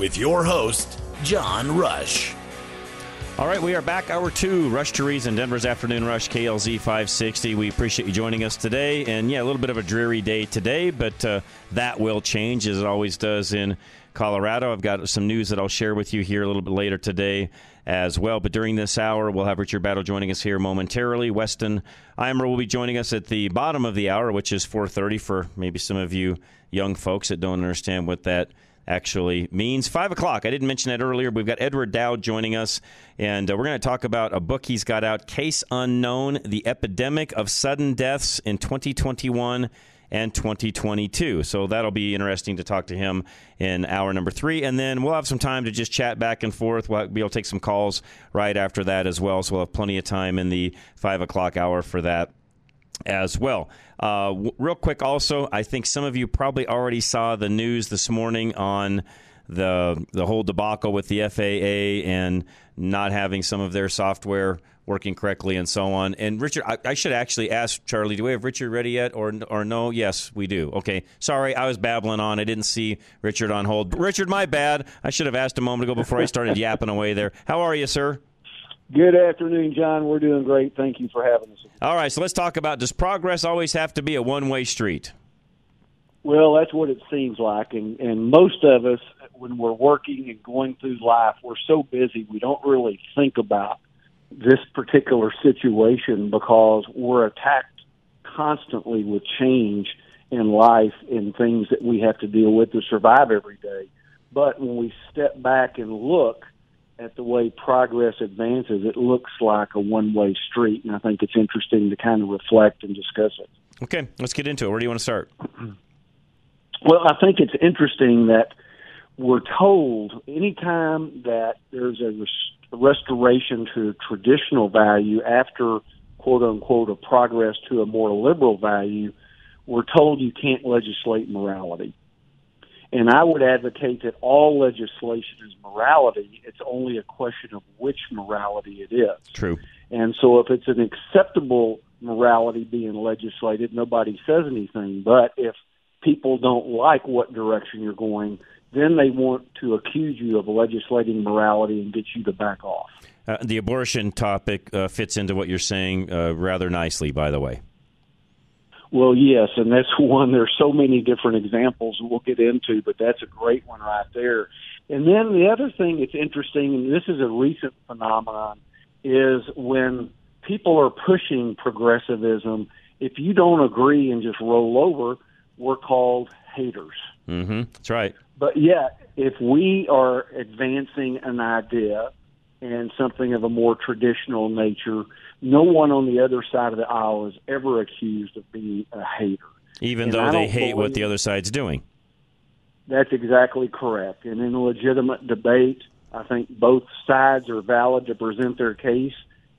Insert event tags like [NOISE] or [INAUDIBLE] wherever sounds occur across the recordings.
With your host, John Rush. All right, we are back. Hour two, Rush to Reason, Denver's Afternoon Rush, KLZ 560. We appreciate you joining us today. And yeah, a little bit of a dreary day today, but uh, that will change as it always does in Colorado. I've got some news that I'll share with you here a little bit later today as well. But during this hour, we'll have Richard Battle joining us here momentarily. Weston Imer will be joining us at the bottom of the hour, which is 4:30 for maybe some of you young folks that don't understand what that actually means. Five o'clock. I didn't mention that earlier. We've got Edward Dowd joining us, and uh, we're going to talk about a book he's got out, Cause Unknown: The Epidemic of Sudden Deaths in 2021 and 2022. So that'll be interesting to talk to him in hour number three. And then we'll have some time to just chat back and forth. We'll be able to take some calls right after that as well. So we'll have plenty of time in the five o'clock hour for that as well. Uh, w- real quick, also, I think some of you probably already saw the news this morning on the the whole debacle with the FAA and not having some of their software working correctly and so on. And Richard, I, I, should actually ask Charlie, do we have Richard ready yet, or or no? Yes, we do. Okay, sorry, I was babbling on. I didn't see Richard on hold. Richard, my bad. I should have asked a moment ago before I started yapping away there. How are you, sir? Good afternoon, John. We're doing great. Thank you for having us. All right, so let's talk about does progress always have to be a one way street? Well, that's what it seems like. And, and most of us, when we're working and going through life, we're so busy we don't really think about this particular situation because we're attacked constantly with change in life and things that we have to deal with to survive every day. But when we step back and look at the way progress advances, it looks like a one way street. And I think it's interesting to kind of reflect and discuss it. Okay, let's get into it. Where do you want to start? [CLEARS THROAT] Well, I think it's interesting that we're told anytime that there's a restoration to traditional value after quote unquote a progress to a more liberal value, we're told you can't legislate morality. And I would advocate that all legislation is morality. It's only a question of which morality it is. True. And so if it's an acceptable morality being legislated, nobody says anything. But if people don't like what direction you're going, then they want to accuse you of legislating morality and get you to back off. Uh, the abortion topic uh, fits into what you're saying uh, rather nicely, by the way. Well, yes, and that's [LAUGHS] one. There's so many different examples we'll get into, but that's a great one right there. And then the other thing that's interesting, and this is a recent phenomenon, is when people are pushing progressivism. If you don't agree and just roll over, we're called haters. Mm-hmm. That's right. But yet, if we are advancing an idea and something of a more traditional nature, no one on the other side of the aisle is ever accused of being a hater. Even And though they hate what the other side's doing. That's exactly correct. And in a legitimate debate, I think both sides are valid to present their case,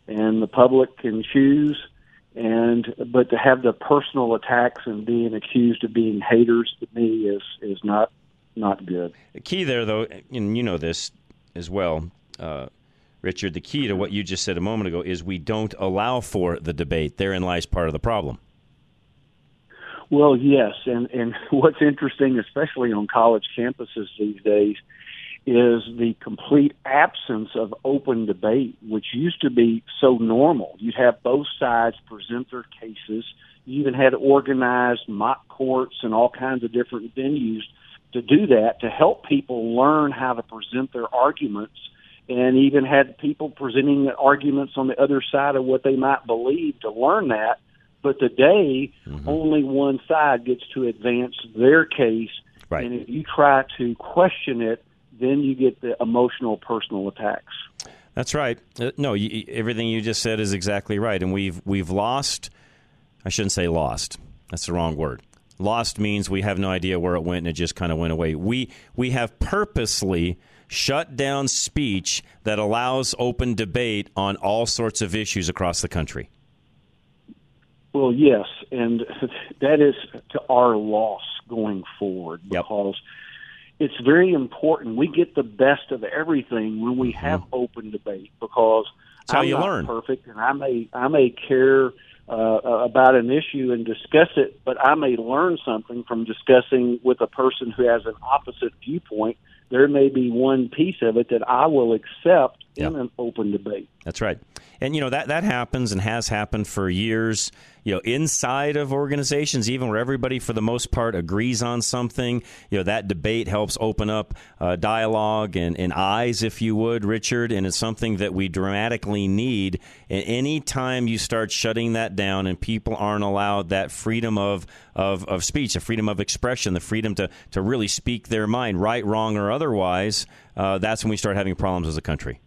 and the public can choose. And but to have the personal attacks and being accused of being haters to me is is not not good. The key there, though, and you know this as well, uh, Richard, the key to what you just said a moment ago is we don't allow for the debate. Therein lies part of the problem. Well, yes, and and [LAUGHS] what's interesting, especially on college campuses these days, is the complete absence of open debate, which used to be so normal. You'd have both sides present their cases. You even had organized mock courts and all kinds of different venues to do that to help people learn how to present their arguments and even had people presenting arguments on the other side of what they might believe to learn that. But today, mm-hmm. only one side gets to advance their case. Right. And if you try to question it, then you get the emotional, personal attacks. That's right. Uh, no, you, everything you just said is exactly right. And we've we've lost. I shouldn't say lost. That's the wrong word. Lost means we have no idea where it went and it just kind of went away. We we have purposely shut down speech that allows open debate on all sorts of issues across the country. Well, yes, and [LAUGHS] that is to our loss going forward because yep. it's very important. We get the best of everything when we mm-hmm. have open debate because That's I'm not learn. perfect, and I may I may care uh, about an issue and discuss it, but I may learn something from discussing with a person who has an opposite viewpoint there may be one piece of it that I will accept in an open debate. That's right. And you know that that happens and has happened for years. You know, inside of organizations, even where everybody for the most part agrees on something, you know that debate helps open up uh, dialogue and, and eyes, if you would, Richard. And it's something that we dramatically need. And any time you start shutting that down and people aren't allowed that freedom of of, of speech, the freedom of expression, the freedom to to really speak their mind, right, wrong, or otherwise, uh, that's when we start having problems as a country.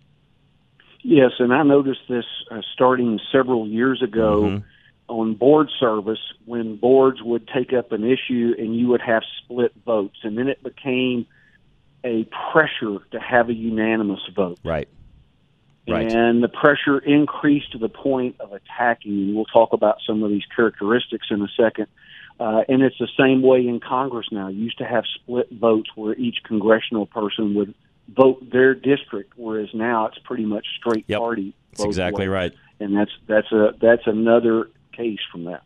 Yes, and I noticed this uh, starting several years ago mm-hmm. on board service when boards would take up an issue and you would have split votes, and then it became a pressure to have a unanimous vote. Right. Right. And the pressure increased to the point of attacking. And we'll talk about some of these characteristics in a second. Uh, and it's the same way in Congress now. You used to have split votes where each congressional person would vote their district, whereas now it's pretty much straight yep. party. That's exactly ways. right. And that's that's a that's another case from that.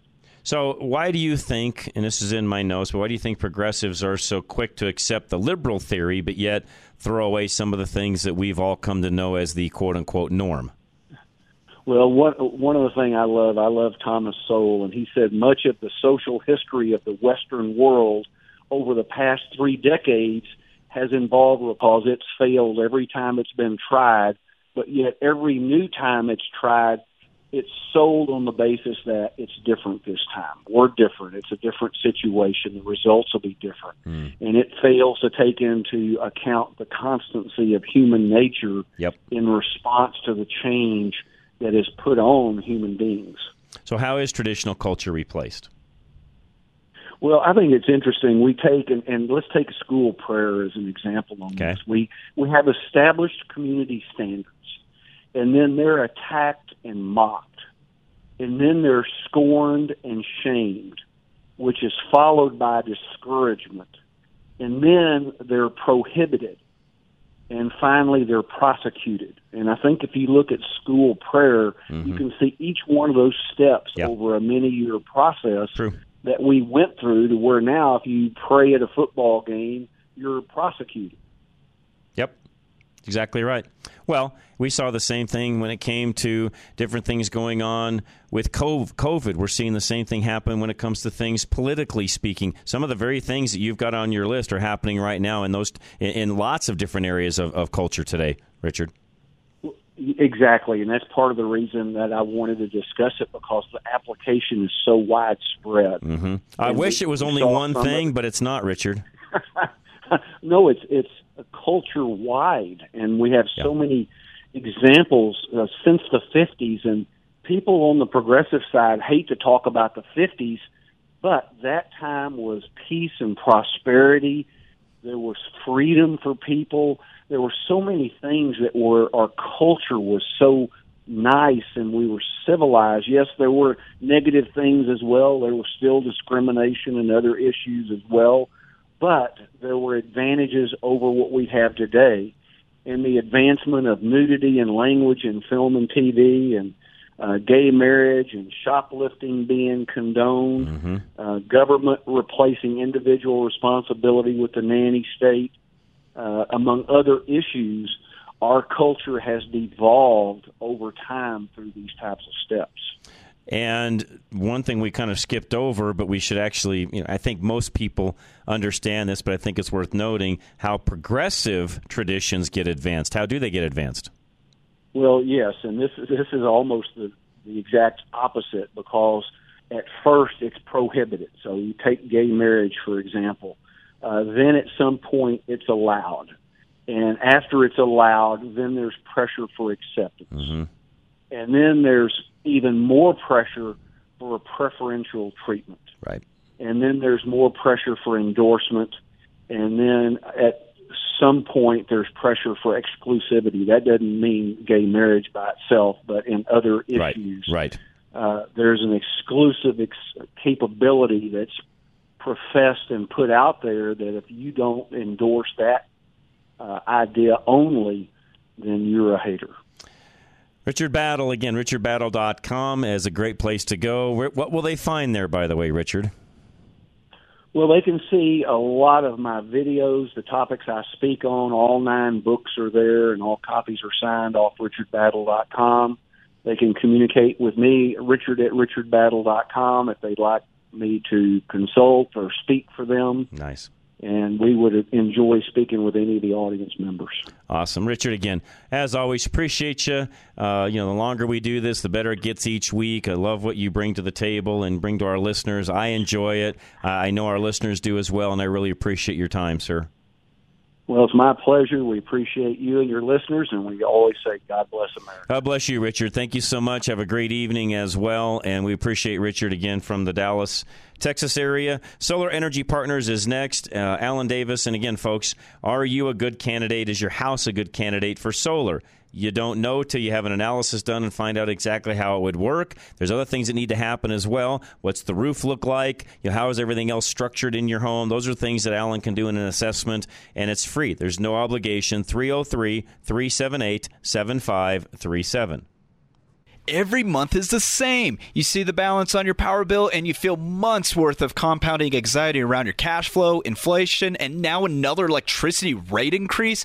So, why do you think, and this is in my notes, but why do you think progressives are so quick to accept the liberal theory, but yet throw away some of the things that we've all come to know as the quote unquote norm? Well, one one of the things I love, I love Thomas Sowell, and he said much of the social history of the Western world over the past three decades has involved because it's failed every time it's been tried, but yet every new time it's tried, it's sold on the basis that it's different this time. We're different. It's a different situation. The results will be different. Mm. And it fails to take into account the constancy of human nature yep. in response to the change that is put on human beings. So, how is traditional culture replaced? Well, I think it's interesting. We take and, and let's take school prayer as an example on okay. this. We we have established community standards, and then they're attacked and mocked, and then they're scorned and shamed, which is followed by discouragement, and then they're prohibited, and finally they're prosecuted. And I think if you look at school prayer, mm-hmm. you can see each one of those steps yep. over a many year process. True that we went through to where now if you pray at a football game, you're prosecuted. Yep. Exactly right. Well, we saw the same thing when it came to different things going on with COVID. We're seeing the same thing happen when it comes to things politically speaking. Some of the very things that you've got on your list are happening right now in those in lots of different areas of, of culture today, Richard. Exactly, and that's part of the reason that I wanted to discuss it because the application is so widespread. Mm-hmm. I wish it was only one thing, it. but it's not, Richard. [LAUGHS] no, it's it's culture wide, and we have so many examples uh, since the '50s. And people on the progressive side hate to talk about the '50s, but that time was peace and prosperity. There was freedom for people there were so many things that were our culture was so nice and we were civilized. Yes, there were negative things as well. There was still discrimination and other issues as well, but there were advantages over what we have today. And the advancement of nudity and language in film and TV and uh, gay marriage and shoplifting being condoned, mm-hmm. uh, government replacing individual responsibility with the nanny state, uh, among other issues, our culture has devolved over time through these types of steps. And one thing we kind of skipped over, but we should actually, you know, I think most people understand this, but I think it's worth noting how progressive traditions get advanced. How do they get advanced? Well, yes, and this this is almost the, the exact opposite because at first it's prohibited. So you take gay marriage, for example. Uh, then at some point it's allowed. And after it's allowed, then there's pressure for acceptance. Mm-hmm. And then there's even more pressure for a preferential treatment. Right. And then there's more pressure for endorsement. And then at some point there's pressure for exclusivity. That doesn't mean gay marriage by itself, but in other issues. Right. Right. Uh, there's an exclusive ex- capability that's professed and put out there that if you don't endorse that uh, idea only, then you're a hater. Richard Battle, again, richardbattle.com is a great place to go. What will they find there, by the way, Richard? Well, they can see a lot of my videos, the topics I speak on. All nine books are there, and all copies are signed off richardbattle.com. They can communicate with me, Richard at richardbattle.com, if they'd like me to consult or speak for them. Nice. And we would enjoy speaking with any of the audience members. Awesome, Richard. Again, as always, appreciate you. Uh, you know, the longer we do this, the better it gets each week. I love what you bring to the table and bring to our listeners. I enjoy it. I know our listeners do as well, and I really appreciate your time, sir. Well, it's my pleasure. We appreciate you and your listeners, and we always say, God bless America. God bless you, Richard. Thank you so much. Have a great evening as well. And we appreciate Richard again from the Dallas, Texas area. Solar Energy Partners is next. Uh, Alan Davis. And again, folks, are you a good candidate? Is your house a good candidate for solar? You don't know till you have an analysis done and find out exactly how it would work. There's other things that need to happen as well. What's the roof look like? You know, how is everything else structured in your home? Those are things that Alan can do in an assessment, and it's free. There's no obligation. 303 378 7537 every month is the same. You see the balance on your power bill and you feel months worth of compounding anxiety around your cash flow, inflation, and now another electricity rate increase.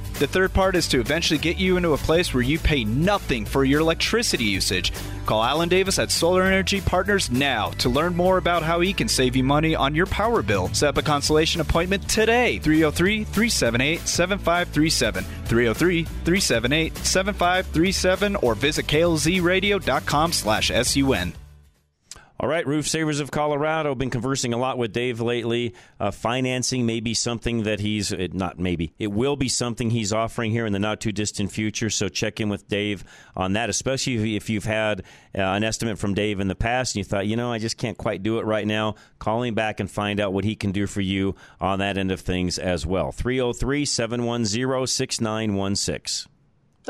The third part is to eventually get you into a place where you pay nothing for your electricity usage. Call Alan Davis at Solar Energy Partners now to learn more about how he can save you money on your power bill. Set up a consultation appointment today. 303 378 7537. 303 378 7537 or visit klzradio.com slash sun. All right, Roof Savers of Colorado. Been conversing a lot with Dave lately. Uh, financing may be something that he's uh, not maybe it will be something he's offering here in the not too distant future. So check in with Dave on that, especially if you've had uh, an estimate from Dave in the past and you thought, you know, I just can't quite do it right now. Call him back and find out what he can do for you on that end of things as well. 303 710 6916.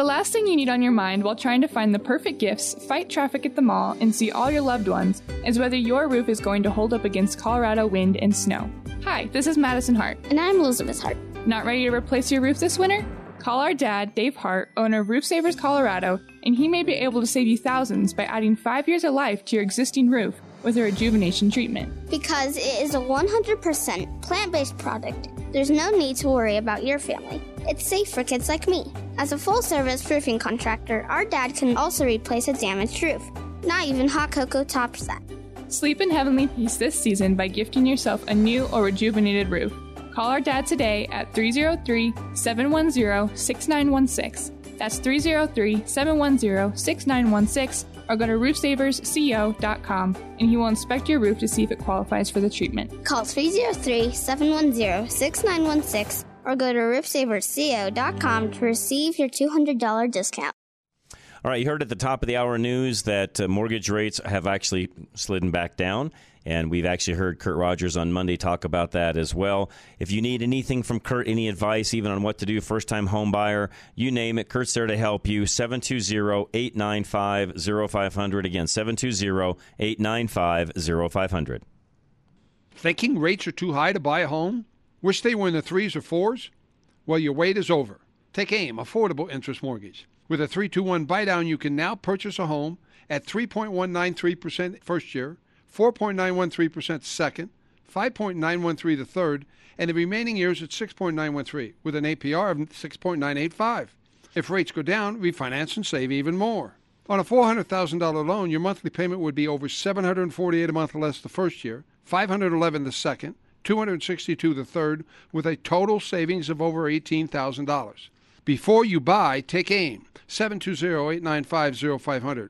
The last thing you need on your mind while trying to find the perfect gifts, fight traffic at the mall, and see all your loved ones is whether your roof is going to hold up against Colorado wind and snow. Hi, this is Madison Hart. And I'm Elizabeth Hart. Not ready to replace your roof this winter? Call our dad, Dave Hart, owner of Roof Savers Colorado, and he may be able to save you thousands by adding five years of life to your existing roof with a rejuvenation treatment. Because it is a 100% plant based product, there's no need to worry about your family. It's safe for kids like me. As a full service roofing contractor, our dad can also replace a damaged roof. Not even hot cocoa tops that. Sleep in heavenly peace this season by gifting yourself a new or rejuvenated roof. Call our dad today at 303 710 6916. That's 303 710 6916 or go to roofsaversco.com and he will inspect your roof to see if it qualifies for the treatment. Call 303 710 6916 or go to roofsaversco.com to receive your $200 discount. All right, you heard at the top of the hour news that uh, mortgage rates have actually slidden back down. And we've actually heard Kurt Rogers on Monday talk about that as well. If you need anything from Kurt, any advice, even on what to do, first time home buyer, you name it, Kurt's there to help you. 720 895 0500. Again, 720 895 0500. Thinking rates are too high to buy a home? Wish they were in the threes or fours? Well, your wait is over. Take AIM, Affordable Interest Mortgage. With a 321 buy down, you can now purchase a home at 3.193% first year, 4.913% second, 5.913 the third, and the remaining years at 6.913 with an APR of 6.985. If rates go down, refinance and save even more. On a $400,000 loan, your monthly payment would be over 748 a month less the first year, 511 the second, 262 the third, with a total savings of over $18,000. Before you buy, take aim. 720-895-0500.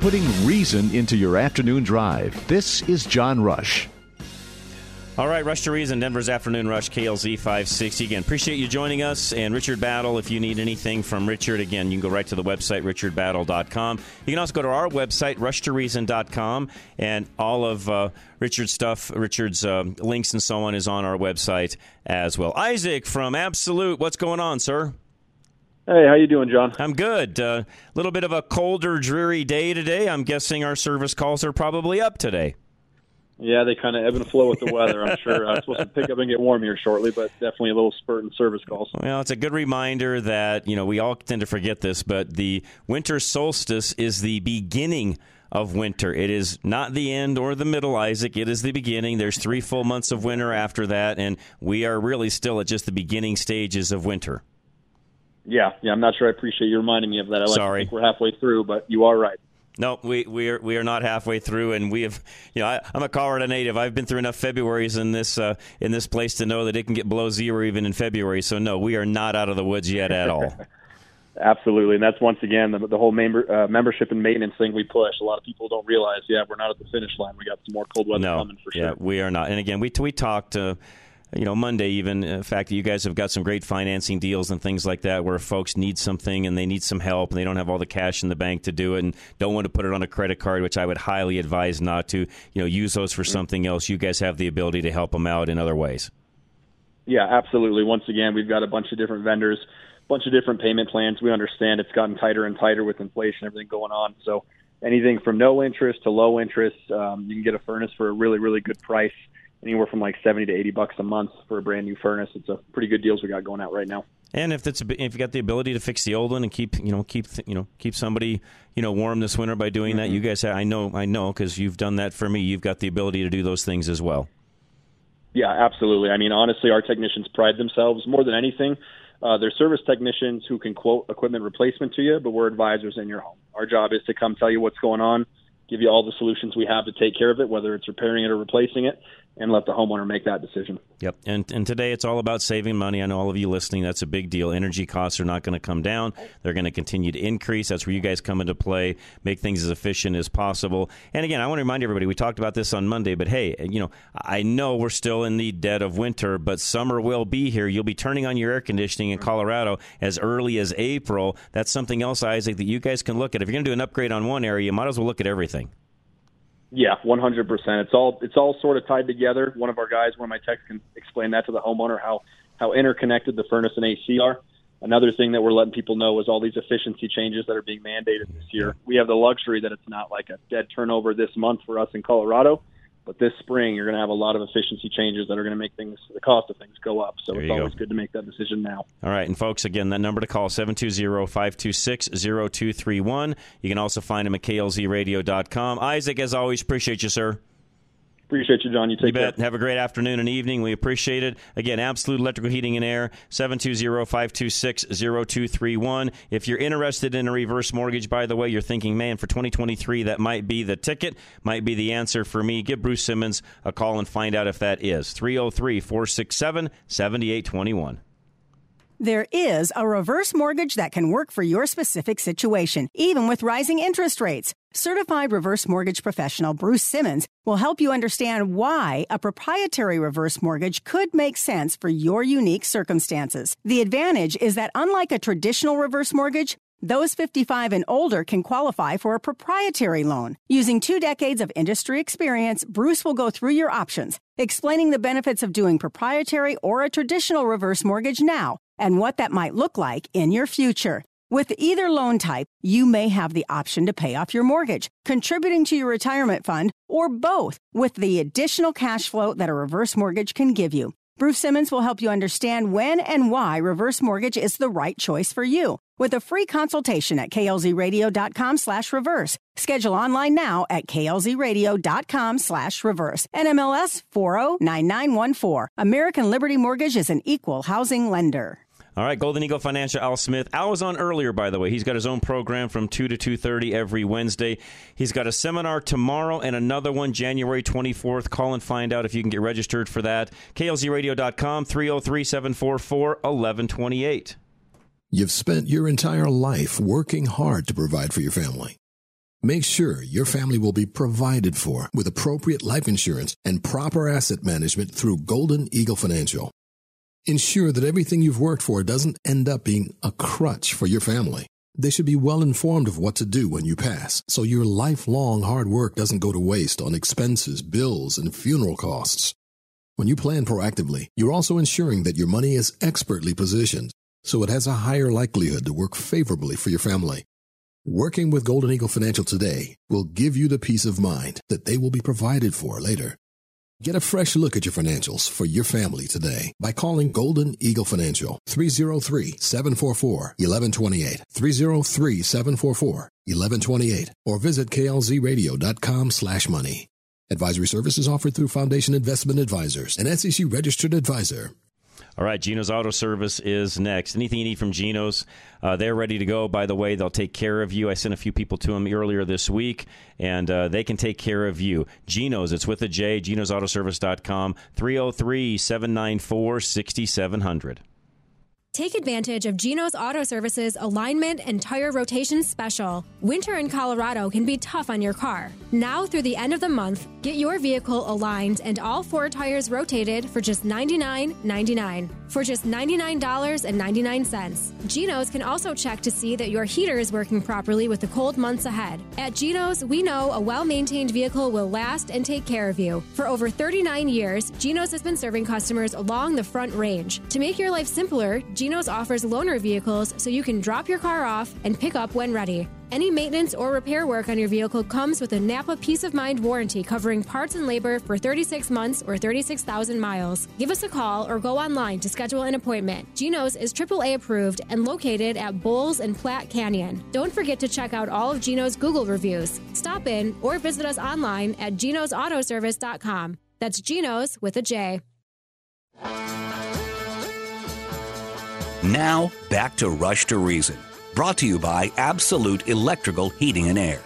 Putting reason into your afternoon drive. This is John Rush. All right, Rush to Reason, Denver's Afternoon Rush, KLZ 560. Again, appreciate you joining us. And Richard Battle, if you need anything from Richard, again, you can go right to the website, richardbattle.com. You can also go to our website, rushtoreason.com, and all of uh, Richard's stuff, Richard's uh, links and so on is on our website as well. Isaac from Absolute, what's going on, sir? Hey, how you doing, John? I'm good. A uh, little bit of a colder, dreary day today. I'm guessing our service calls are probably up today. Yeah, they kind of ebb and flow with the weather. I'm sure uh, it's supposed to pick up and get warm here shortly, but definitely a little spurt in service calls. Well, it's a good reminder that you know we all tend to forget this, but the winter solstice is the beginning of winter. It is not the end or the middle, Isaac. It is the beginning. There's three full months of winter after that, and we are really still at just the beginning stages of winter. Yeah, yeah. I'm not sure. I appreciate you reminding me of that. I like Sorry, we're halfway through, but you are right. No, we we are we are not halfway through, and we have. You know, I, am a Colorado native. I've been through enough Februarys in this uh, in this place to know that it can get below zero even in February. So no, we are not out of the woods yet at all. [LAUGHS] Absolutely, and that's once again the, the whole member, uh, membership and maintenance thing we push. A lot of people don't realize. Yeah, we're not at the finish line. We got some more cold weather no, coming for sure. Yeah, we are not. And again, we we talked. Uh, you know, Monday even, the fact that you guys have got some great financing deals and things like that where folks need something and they need some help and they don't have all the cash in the bank to do it and don't want to put it on a credit card, which I would highly advise not to, you know, use those for something else. You guys have the ability to help them out in other ways. Yeah, absolutely. Once again, we've got a bunch of different vendors, a bunch of different payment plans. We understand it's gotten tighter and tighter with inflation, everything going on. So anything from no interest to low interest, um, you can get a furnace for a really, really good price anywhere from like 70 to 80 bucks a month for a brand new furnace. It's a pretty good deals we got going out right now. And if it's if you got the ability to fix the old one and keep you know keep you know keep somebody you know warm this winter by doing mm-hmm. that, you guys I know I know because you've done that for me. You've got the ability to do those things as well. Yeah, absolutely. I mean, honestly, our technicians pride themselves more than anything. Uh, they're service technicians who can quote equipment replacement to you, but we're advisors in your home. Our job is to come tell you what's going on, give you all the solutions we have to take care of it, whether it's repairing it or replacing it, and let the homeowner make that decision. Yep. And and today it's all about saving money. I know all of you listening, that's a big deal. Energy costs are not going to come down. They're going to continue to increase. That's where you guys come into play, make things as efficient as possible. And again, I want to remind everybody, we talked about this on Monday, but hey, you know, I know we're still in the dead of winter, but summer will be here. You'll be turning on your air conditioning in Colorado as early as April. That's something else, Isaac, that you guys can look at. If you're going to do an upgrade on one area, you might as well look at everything. Yeah, one hundred percent. It's all it's all sort of tied together. One of our guys, one of my techs, can explain that to the homeowner how how interconnected the furnace and AC are. Another thing that we're letting people know is all these efficiency changes that are being mandated this year. We have the luxury that it's not like a dead turnover this month for us in Colorado. But this spring, you're going to have a lot of efficiency changes that are going to make things, the cost of things go up. So There it's always go. good to make that decision now. All right, and folks, again, that number to call 720-526-0231. You can also find him at klzradio.com. Isaac, as always, appreciate you, sir. Appreciate you, John. You take you bet. Have a great afternoon and evening. We appreciate it. Again, Absolute Electrical Heating and Air, 720-526-0231. If you're interested in a reverse mortgage, by the way, you're thinking, man, for 2023, that might be the ticket, might be the answer for me. Give Bruce Simmons a call and find out if that is. 303-467-7821. There is a reverse mortgage that can work for your specific situation, even with rising interest rates. Certified reverse mortgage professional Bruce Simmons will help you understand why a proprietary reverse mortgage could make sense for your unique circumstances. The advantage is that unlike a traditional reverse mortgage, those 55 and older can qualify for a proprietary loan. Using two decades of industry experience, Bruce will go through your options, explaining the benefits of doing proprietary or a traditional reverse mortgage now and what that might look like in your future. With either loan type, you may have the option to pay off your mortgage, contributing to your retirement fund, or both with the additional cash flow that a reverse mortgage can give you. Bruce Simmons will help you understand when and why reverse mortgage is the right choice for you with a free consultation at klzradio.com slash reverse. Schedule online now at klzradio.com slash reverse. NMLS 409914. American Liberty Mortgage is an equal housing lender. All right, Golden Eagle Financial, Al Smith. Al was on earlier, by the way. He's got his own program from 2 to 2.30 every Wednesday. He's got a seminar tomorrow and another one January 24th. Call and find out if you can get registered for that. KLZradio.com, 303-744-1128. You've spent your entire life working hard to provide for your family. Make sure your family will be provided for with appropriate life insurance and proper asset management through Golden Eagle Financial. Ensure that everything you've worked for doesn't end up being a crutch for your family. They should be well informed of what to do when you pass, so your lifelong hard work doesn't go to waste on expenses, bills, and funeral costs. When you plan proactively, you're also ensuring that your money is expertly positioned, so it has a higher likelihood to work favorably for your family. Working with Golden Eagle Financial today will give you the peace of mind that they will be provided for later. Get a fresh look at your financials for your family today by calling Golden Eagle Financial 303-744-1128, 303-744-1128, or visit klzradio.com slash money. Advisory services offered through Foundation Investment Advisors, an SEC registered advisor. All right, Geno's Auto Service is next. Anything you need from Geno's, uh, they're ready to go. By the way, they'll take care of you. I sent a few people to them earlier this week, and uh, they can take care of you. Geno's, it's with a J, genosautoservice.com, 303 794 6700. Take advantage of Geno's Auto Services alignment and tire rotation special. Winter in Colorado can be tough on your car. Now through the end of the month, get your vehicle aligned and all four tires rotated for just $99.99. For just $99.99. Geno's can also check to see that your heater is working properly with the cold months ahead. At Geno's, we know a well maintained vehicle will last and take care of you. For over 39 years, Geno's has been serving customers along the front range. To make your life simpler, Geno's offers loaner vehicles so you can drop your car off and pick up when ready. Any maintenance or repair work on your vehicle comes with a Napa Peace of Mind warranty covering parts and labor for 36 months or 36,000 miles. Give us a call or go online to schedule an appointment. Geno's is AAA approved and located at Bowles and Platte Canyon. Don't forget to check out all of Geno's Google reviews. Stop in or visit us online at genosautoservice.com. That's Geno's with a J. Now, back to Rush to Reason. Brought to you by Absolute Electrical Heating and Air.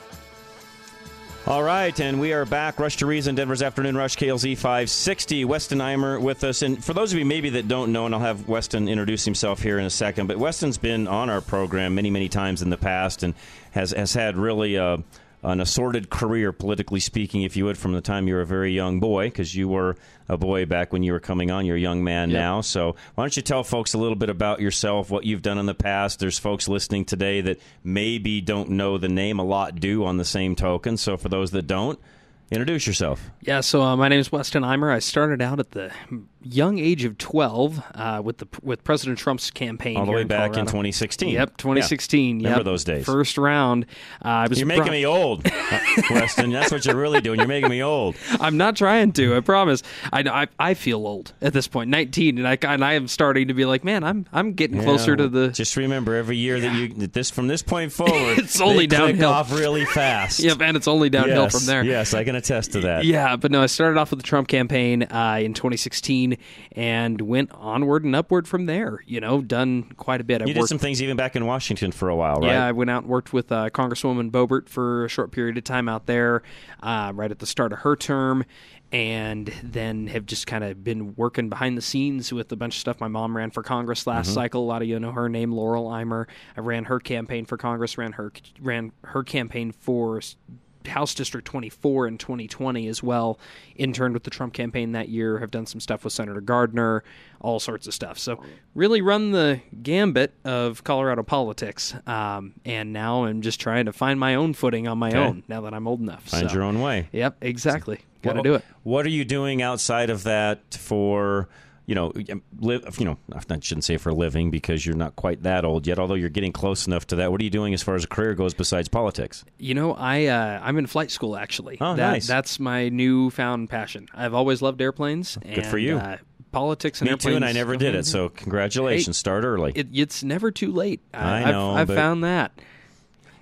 All right, and we are back. Rush to Reason, Denver's Afternoon Rush, KLZ 560. Weston Imer with us. And for those of you maybe that don't know, and I'll have Weston introduce himself here in a second, but Weston's been on our program many, many times in the past and has, has had really a, an assorted career, politically speaking, if you would, from the time you were a very young boy, because you were a boy back when you were coming on. You're a young man Yep. now. So why don't you tell folks a little bit about yourself, what you've done in the past? There's folks listening today that maybe don't know the name. A lot do on the same token. So for those that don't, introduce yourself. Yeah, so uh, my name is Weston Imer. I started out at the young age of 12 uh, with the with President Trump's campaign. All the way in back in 2016. Yep, 2016. Yeah. Remember those days. First round. Uh, You're making brought- me old, [LAUGHS] uh, Weston. That's what you're really doing. You're making me old. I'm not trying to. I promise. I, I I feel old at this point, 19, and I and I am starting to be like, man, I'm I'm getting closer Yeah, to the. Just remember, every year that you that this from this point forward, [LAUGHS] It's only downhill. off really fast. [LAUGHS] Yep, and it's only downhill Yes, from there. Yes, I can attest to that. Yeah, but no, I started off with the Trump campaign uh, in 2016. 2016 and went onward and upward from there. You know, done quite a bit. You I've did some things even back in Washington for a while, right? yeah, I went out and worked with uh, Congresswoman Boebert for a short period of time out there, uh, right at the start of her term, and then have just kind of been working behind the scenes with a bunch of stuff. My mom ran for Congress last Mhm. cycle. A lot of you know her name, Laurel Imer. I ran her campaign for Congress. Ran her ran her campaign for. House District 24 in 2020 as well. Interned with the Trump campaign that year. Have done some stuff with Senator Gardner, all sorts of stuff. So really run the gambit of Colorado politics. Um, and now I'm just trying to find my own footing on my Okay. own. Now that I'm old enough. Find So- your own way. Yep, exactly. Got to do it. What are you doing outside of that for? You know, live. You know, I shouldn't say for a living because you're not quite that old yet. Although you're getting close enough to that. What are you doing as far as a career goes besides politics? You know, I uh, I'm in flight school actually. Oh, that, nice. That's my newfound passion. I've always loved airplanes. Good for you. Uh, politics and Me too, and I never did it. So congratulations. Hey, Start early. It, it's never too late. I I've- know, I've, but- found that.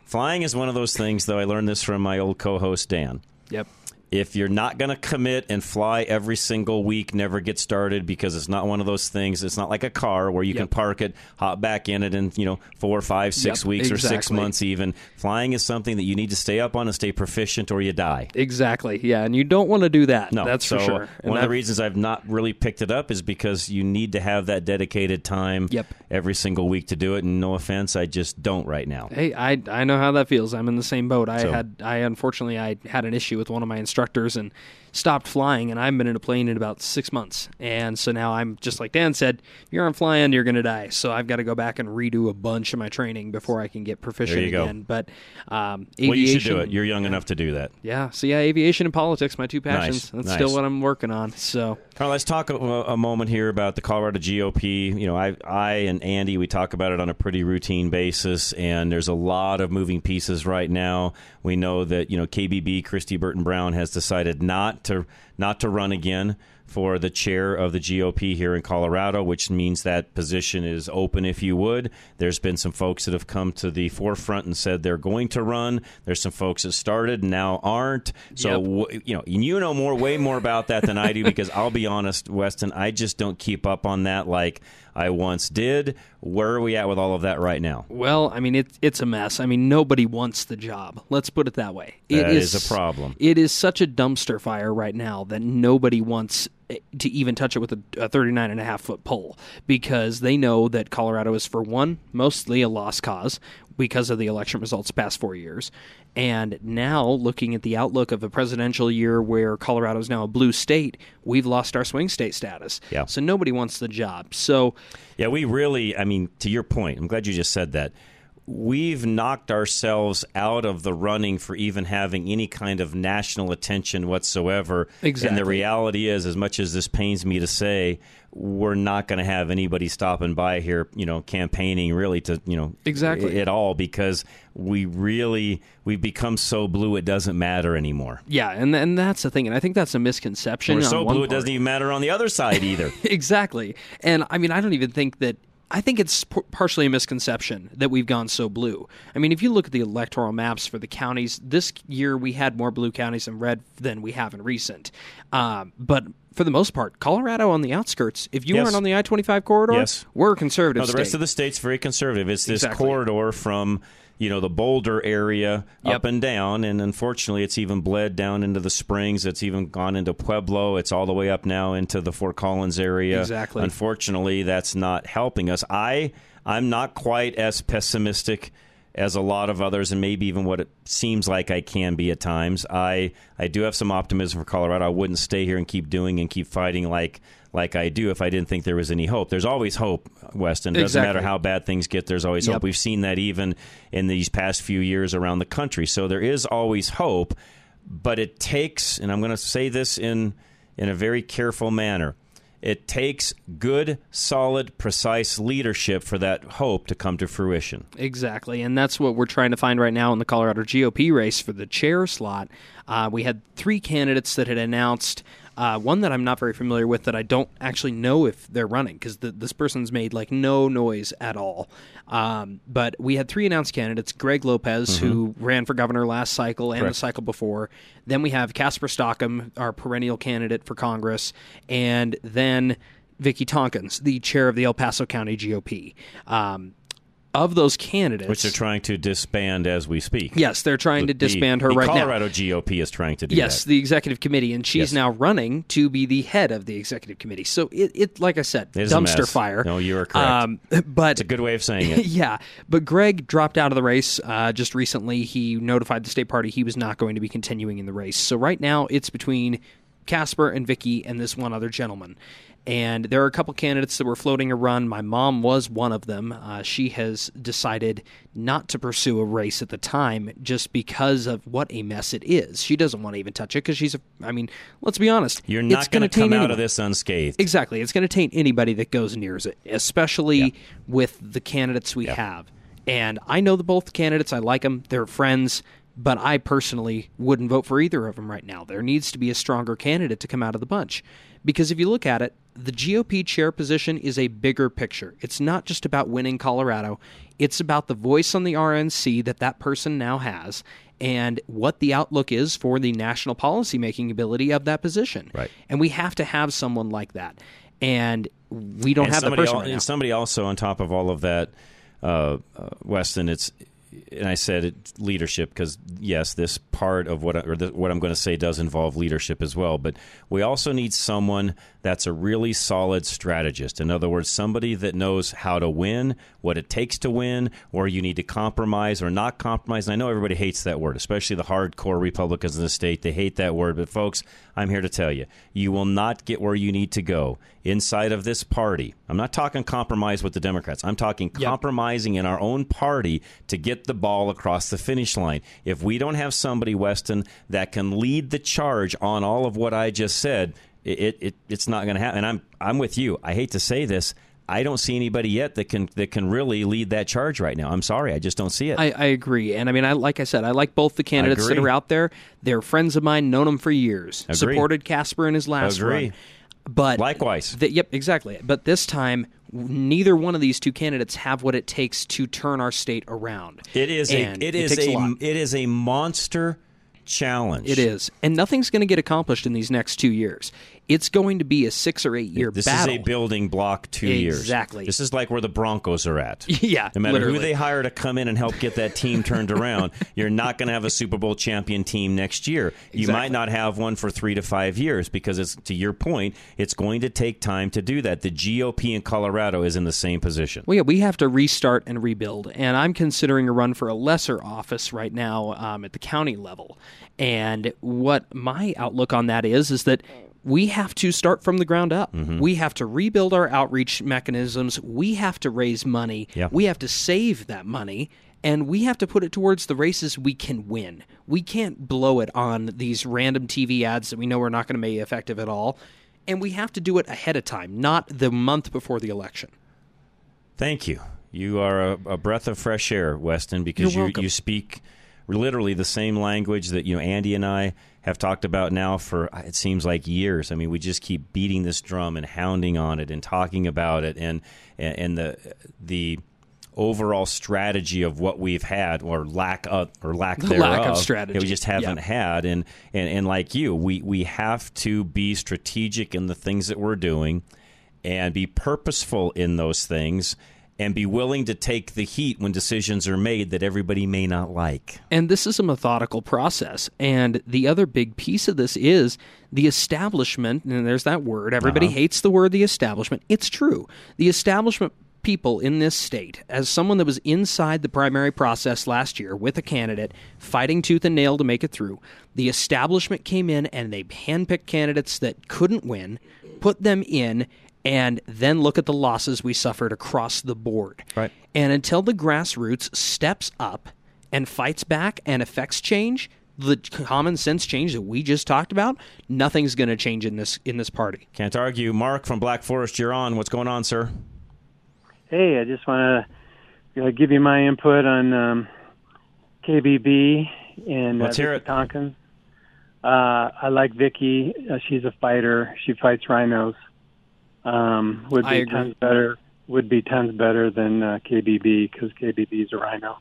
Flying is one of those things, though. I learned this from my old co-host Dan. Yep. If you're not going to commit and fly every single week, never get started because it's not one of those things. It's not like a car where you can park it, hop back in it in you know four, five, six Yep, weeks or six months. Even flying is something that you need to stay up on and stay proficient, or you die. Exactly. Yeah, and you don't want to do that. No, that's so for sure. And One of the I've- reasons I've not really picked it up is because you need to have that dedicated time every single week to do it. And no offense, I just don't right now. Hey, I I know how that feels. I'm in the same boat. I So- had I unfortunately I had an issue with one of my instructors and stopped flying, and I haven't been in a plane in about six months. And so now I'm just like Dan said, if you aren't flying, you're going to die. So I've got to go back and redo a bunch of my training before I can get proficient you go. again. But um, Well, you should do it. You're young enough to do that. yeah. So yeah, aviation and politics, my two passions. Nice, That's still what I'm working on. So Let's talk a, a moment here about the Colorado GOP. You know, I, I and Andy, we talk about it on a pretty routine basis, and there's a lot of moving pieces right now. We know that you know KBB, Kristi Burton Brown, has decided not to not to run again for the chair of the GOP here in Colorado, which means that position is open, if you would. There's been some folks that have come to the forefront and said they're going to run. There's some folks that started and now aren't. So, w- you know, and you know more, way more about that than I do because I'll be honest, Weston, I just don't keep up on that like I once did. Where are we at with all of that right now? Well, I mean, it's it's a mess. I mean, nobody wants the job. Let's put it that way. That it is a problem. It is such a dumpster fire right now that nobody wants eh, to even touch it with a, a 39 and a half foot pole because they know that Colorado is, for one, mostly a lost cause because of the election results past four years. And now, looking at the outlook of a presidential year where Colorado is now a blue state, we've lost our swing state status. Yeah. So nobody wants the job. So Yeah, we really, I mean, to your point, I'm glad you just said that. We've knocked ourselves out of the running for even having any kind of national attention whatsoever. Exactly. And the reality is, as much as this pains me to say, we're not going to have anybody stopping by here, you know, campaigning really to, you know, Exactly. at all because we really we've become so blue it doesn't matter anymore. Yeah, and and that's the thing, and I think that's a misconception. We're so blue it doesn't even matter on the other side either. [LAUGHS] exactly, and I mean, I don't even think that. I think it's p- partially a misconception that we've gone so blue. I mean, if you look at the electoral maps for the counties this year, we had more blue counties in red than we have in recent. Um, but for the most part, Colorado on the outskirts. If you Yes. aren't on the I twenty five corridor, Yes. we're conservative. No, the rest of the state's very conservative. It's this Exactly. corridor from you know the Boulder area Yep. up and down, and unfortunately, it's even bled down into the Springs. It's even gone into Pueblo. It's all the way up now into the Fort Collins area. Exactly. Unfortunately, that's not helping us. I I'm not quite as pessimistic as a lot of others, and maybe even what it seems like I can be at times. I I do have some optimism for Colorado. I wouldn't stay here and keep doing and keep fighting like like I do if I didn't think there was any hope. There's always hope, Weston. Doesn't Exactly. matter how bad things get. There's always Yep. hope. We've seen that even in these past few years around the country. So there is always hope, but it takes, and I'm going to say this in in a very careful manner. It takes good, solid, precise leadership for that hope to come to fruition. Exactly, and that's what we're trying to find right now in the Colorado GOP race for the chair slot. Uh, we had three candidates that had announced Uh, one that I'm not very familiar with that I don't actually know if they're running because this person's made like no noise at all. Um, but we had three announced candidates: Greg Lopez, Mm-hmm. who ran for governor last cycle and Correct. the cycle before. Then we have Casper Stockham, our perennial candidate for Congress, and then Vickie Tonkins, the chair of the El Paso County GOP. Um, of those candidates, Which they're trying to disband as we speak. Yes, they're trying to The- disband her the right now. Colorado GOP is trying to do yes, that. the executive committee, and she's Yes. now running to be the head of the executive committee. So it, it like I said, It dumpster fire. No, you are correct. Um, but It's a good way of saying it. [LAUGHS] yeah, but Greg dropped out of the race uh, just recently. He notified the state party he was not going to be continuing in the race. So right now it's between Casper and Vickie and this one other gentleman. And there are a couple candidates that were floating a run. My mom was one of them. Uh, she has decided not to pursue a race at the time just because of what a mess it is. She doesn't want to even touch it because she's, a, I mean, let's be honest. You're not going to come taint out of this unscathed. Exactly. It's going to taint anybody that goes near it, especially with the candidates we have. And I know the both candidates. I like them. They're friends. But I personally wouldn't vote for either of them right now. There needs to be a stronger candidate to come out of the bunch. Because if you look at it, the GOP chair position is a bigger picture. It's not just about winning Colorado, it's about the voice on the RNC that that person now has and what the outlook is for the national policymaking ability of that position. Right. And we have to have someone like that. And we don't and have the somebody person al- right now. And somebody also on top of all of that, uh, uh, Weston, it's and I said it, leadership because yes, this part of what I, or the, what I'm going to say does involve leadership as well. But we also need someone that's a really solid strategist. In other words, somebody that knows how to win, what it takes to win, where you need to compromise or not compromise. And I know everybody hates that word, especially the hardcore Republicans in the state. They hate that word. But folks, I'm here to tell you, you will not get where you need to go inside of this party. I'm not talking compromise with the Democrats. I'm talking compromising in our own party to get the ball across the finish line. If we don't have somebody, Weston, that can lead the charge on all of what I just said, it, it, it it's not going to happen. And I'm I'm with you. I hate to say this. I don't see anybody yet that can that can really lead that charge right now. I'm sorry, I just don't see it. I, I agree, and I mean, I like I said, I like both the candidates that are out there. They're friends of mine, known them for years. Supported Casper in his last run. But likewise, yep, exactly. But this time, neither one of these two candidates have what it takes to turn our state around. It is And a it is a, lot. it is a monster challenge. It is, and nothing's going to get accomplished in these next two years. It's going to be a six or eight year This battle. is a building block two years. Exactly. This is like where the Broncos are at. [LAUGHS] Yeah, No matter literally. who they hire to come in and help get that team turned around, [LAUGHS] you're not going to have a Super Bowl champion team next year. You Exactly. might not have one for three to five years because it's to your point, it's going to take time to do that. The GOP in Colorado is in the same position. Well, yeah, we have to restart and rebuild. And I'm considering a run for a lesser office right now um, at the county level. And what my outlook on that is, is that we have to start from the ground up. Mm-hmm. We have to rebuild our outreach mechanisms. We have to raise money. Yeah. We have to save that money. And we have to put it towards the races we can win. We can't blow it on these random TV ads that we know are not going to be effective at all. And we have to do it ahead of time, not the month before the election. Thank you. You are a, a breath of fresh air, Weston, because You're you welcome. you speak literally the same language that you know Andy and I have talked about now for uh, it seems like years. I mean, we just keep beating this drum and hounding on it and talking about it and and, and the the overall strategy of what we've had or lack of or lack thereof lack of strategy. that we just haven't Yeah. had and, and and like you we we have to be strategic in the things that we're doing and be purposeful in those things and be willing to take the heat when decisions are made that everybody may not like. And this is a methodical process. And the other big piece of this is the establishment, and there's that word. Everybody Uh-huh. hates the word the establishment. It's true. The establishment people in this state, as someone that was inside the primary process last year with a candidate, fighting tooth and nail to make it through, the establishment came in and they handpicked candidates that couldn't win, put them in, and then look at the losses we suffered across the board. Right. And until the grassroots steps up and fights back and affects change, the common sense change that we just talked about, nothing's going to change in this in this party. Can't argue. Mark from Black Forest, you're on. What's going on, sir? Hey, I just want to uh, give you my input on um, KBB and Let's uh, hear Vickie Tonkins. Uh, I like Vickie. Uh, she's a fighter. She fights rhinos. Um, would be agree. tons better. Would be tons better than uh, KBB because KBB is a rhino.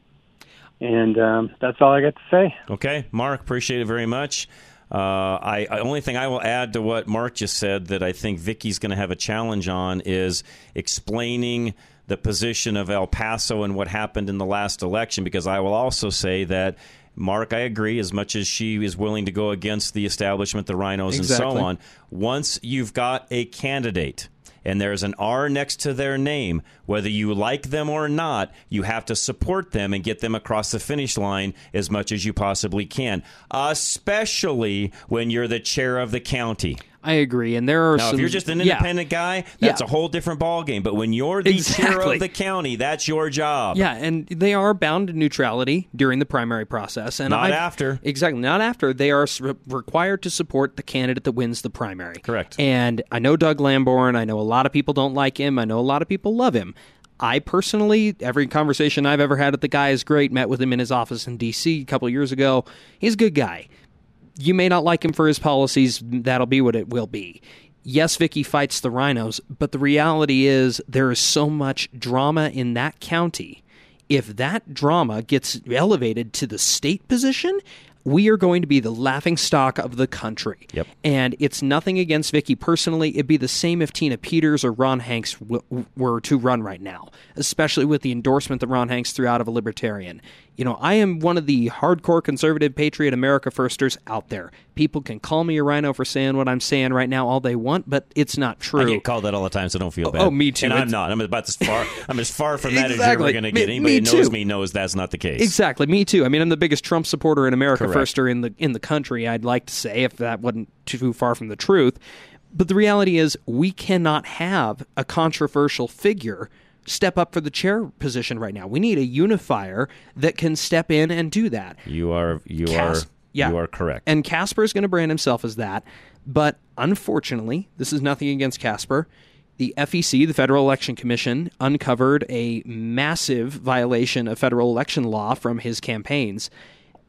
And um, that's all I got to say. Okay, Mark, appreciate it very much. Uh, I, I only thing I will add to what Mark just said that I think Vickie's going to have a challenge on is explaining the position of El Paso and what happened in the last election. Because I will also say that Mark, I agree. As much as she is willing to go against the establishment, the rhinos, and so on, once you've got a candidate and there's an R next to their name, whether you like them or not, you have to support them and get them across the finish line as much as you possibly can, especially when you're the chair of the county. I agree, and there are Now, some. if you're just an yeah. independent guy, that's Yeah. a whole different ballgame. But when you're the chair Exactly. of the county, that's your job. Yeah, and they are bound to neutrality during the primary process, and Not I've- after. Exactly, not after. They are re- required to support the candidate that wins the primary. Correct. And I know Doug Lamborn. I know a lot of people don't like him. I know a lot of people love him. I personally, every conversation I've ever had with the guy is great. Met with him in his office in D.C. a couple of years ago. He's a good guy. You may not like him for his policies. That'll be what it will be. Yes, Vickie fights the rhinos, but the reality is there is so much drama in that county. If that drama gets elevated to the state position, we are going to be the laughing stock of the country. Yep. And it's nothing against Vickie personally. It'd be the same if Tina Peters or Ron Hanks w- were to run right now, especially with the endorsement that Ron Hanks threw out of a libertarian. You know, I am one of the hardcore conservative patriot America firsters out there. People can call me a rhino for saying what I'm saying right now all they want, but it's not true. I get called that all the time, so don't feel Oh, bad. oh, me too. And I'm not. I'm about as far. [LAUGHS] I'm as far from that as you're Exactly. ever going to get. Anybody me who knows too. me knows that's not the case. Exactly, me too. I mean, I'm the biggest Trump supporter in America Correct. firster in the in the country. I'd like to say, if that wasn't too far from the truth. But the reality is, we cannot have a controversial figure step up for the chair position right now. We need a unifier that can step in and do that. You are. You Cas- are. yeah. You are correct. And Casper is going to brand himself as that. But unfortunately, this is nothing against Casper. The FEC, the Federal Election Commission, uncovered a massive violation of federal election law from his campaigns.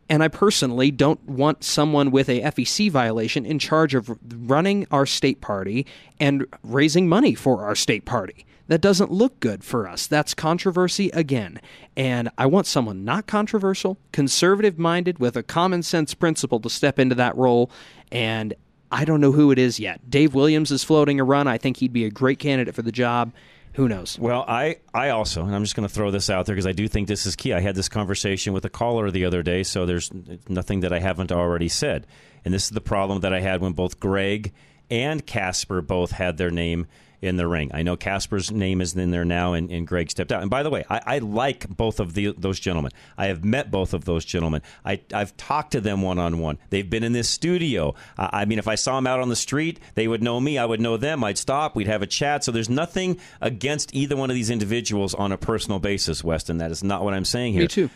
And I personally don't want someone with a FEC violation in charge of running our state party and raising money for our state party. That doesn't look good for us. That's controversy again. And I want someone not controversial, conservative minded, with a common sense principle to step into that role. And I don't know who it is yet. Dave Williams is floating a run. I think he'd be a great candidate for the job. Who knows? Well, I, I also, and I'm just going to throw this out there because I do think this is key. I had this conversation with a caller the other day, so there's nothing that I haven't already said. And this is the problem that I had when both Greg and Casper both had their name in the ring. I know Casper's name is in there now, and, and Greg stepped out. And by the way, I, I like both of the, those gentlemen. I have met both of those gentlemen. I, I've talked to them one on one. They've been in this studio. I, I mean, if I saw them out on the street, they would know me. I would know them. I'd stop. We'd have a chat. So there's nothing against either one of these individuals on a personal basis, Weston. That is not what I'm saying here. Me too.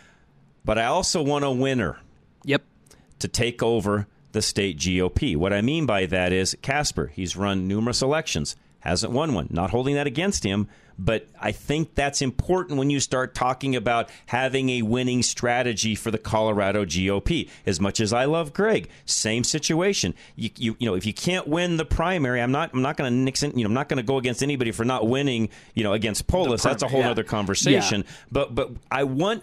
But I also want a winner Yep. to take over the state GOP. What I mean by that is Casper, he's run numerous elections, hasn't won one. Not holding that against him, but I think that's important when you start talking about having a winning strategy for the Colorado GOP. As much as I love Greg, same situation. You, you, you know, if you can't win the primary, I'm not I'm not going to nix in, you know, I'm not going to go against anybody for not winning, you know, against Polis. That's a whole yeah. other conversation. But but I want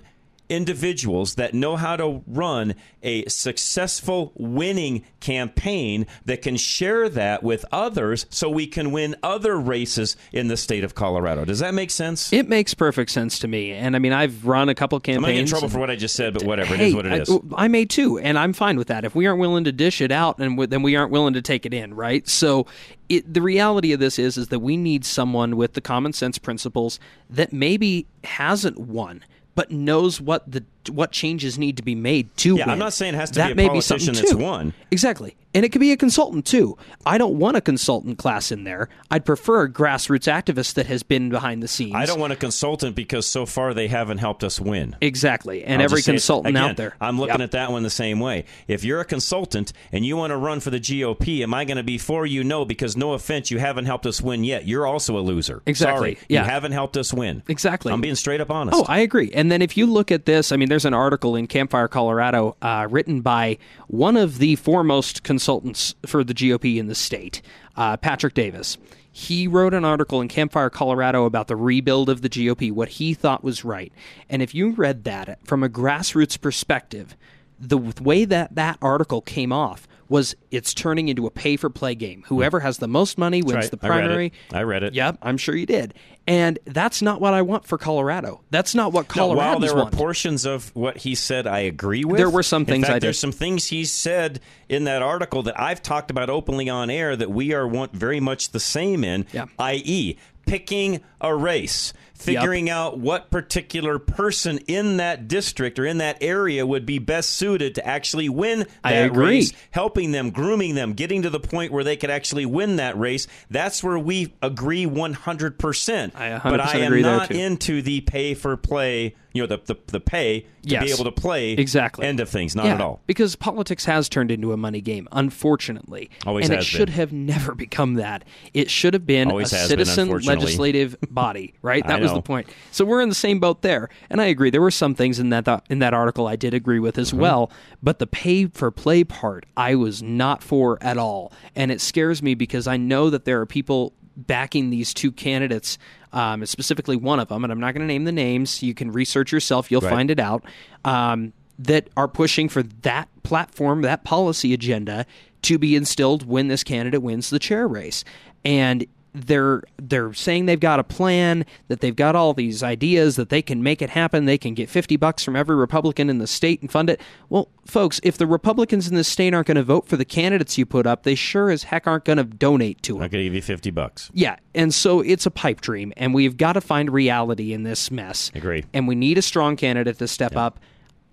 individuals that know how to run a successful winning campaign that can share that with others so we can win other races in the state of Colorado. Does that make sense? It makes perfect sense to me. And I mean, I've run a couple I'm campaigns. get in trouble for what I just said, but whatever. Hey, it is what it is. I, I may too, and I'm fine with that. If we aren't willing to dish it out, and then we aren't willing to take it in, right? So, it, the reality of this is, is that we need someone with the common sense principles that maybe hasn't won, but knows what the what changes need to be made to yeah, win. I'm not saying it has to that be a politician something that's won. Exactly. And it could be a consultant too. I don't want a consultant class in there. I'd prefer a grassroots activist that has been behind the scenes. I don't want a consultant because so far they haven't helped us win. Exactly. And I'll every just say it consultant again, out there. I'm looking Yep. at that one the same way. If you're a consultant and you want to run for the GOP, am I going to be for you? No, because no offense, you haven't helped us win yet. You're also a loser. Exactly. Sorry, Yeah. you haven't helped us win. Exactly. I'm being straight up honest. Oh, I agree. And then if you look at this, I mean, there's an article in Complete, Colorado, uh, written by one of the foremost consultants for the GOP in the state, uh, Patrick Davis. He wrote an article in Complete, Colorado about the rebuild of the GOP, what he thought was right. And if you read that from a grassroots perspective, the way that that article came off was it's turning into a pay for play game. Whoever has the most money wins right. the I read it. primary. I read it. Yep, I'm sure you did. And that's not what I want for Colorado. That's not what Colorado. No, while there were want. portions of what he said I agree with, There were some In things fact, I There's did- some things he said in that article that I've talked about openly on air that we are want very much the same in, i.e., picking a race, figuring out what particular person in that district or in that area would be best suited to actually win that I agree. race, helping them, grooming them, getting to the point where they could actually win that race. That's where we agree 100%. I 100% but I am not into the pay for play, you know, the the, the pay to Yes. be able to play Exactly. end of things. Not Yeah, at all. Because politics has turned into a money game, unfortunately. Always and has it should been. have never become that. It should have been Always a has been, citizen legislative body, right? [LAUGHS] That was know. the point. So we're in the same boat there. And I agree. There were some things in that in that article I did agree with as Mhm. well, but the pay for play part I was not for at all. And it scares me because I know that there are people backing these two candidates, um, specifically one of them, and I'm not going to name the names. You can research yourself; you'll Right. find it out. Um, that are pushing for that platform, that policy agenda to be instilled when this candidate wins the chair race, and they're they're saying they've got a plan that they've got all these ideas that they can make it happen they can get 50 bucks from every republican in the state and fund it well folks if the republicans in the state aren't going to vote for the candidates you put up they sure as heck aren't going to donate to them I could give you 50 bucks. yeah, and so it's a pipe dream, and we've got to find reality in this mess. Agree. And we need a strong candidate to step up.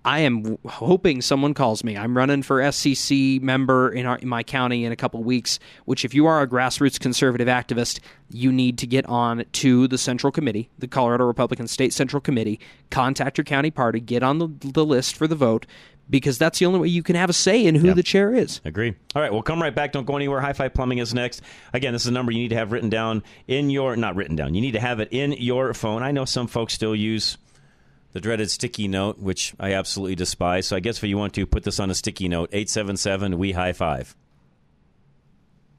I am w- hoping someone calls me. I'm running for SCC member in, our, in my county in a couple weeks. Which, if you are a grassroots conservative activist, you need to get on to the Central Committee, the Colorado Republican State Central Committee. Contact your county party, get on the, the list for the vote, because that's the only way you can have a say in who Yeah. the chair is. Agree. All right, we'll come right back. Don't go anywhere. High Five Plumbing is next. Again, this is a number you need to have written down in your, not written down, you need to have it in your phone. I know some folks still use the dreaded sticky note, which I absolutely despise. So I guess if you want to, put this on a sticky note 877 We High Five.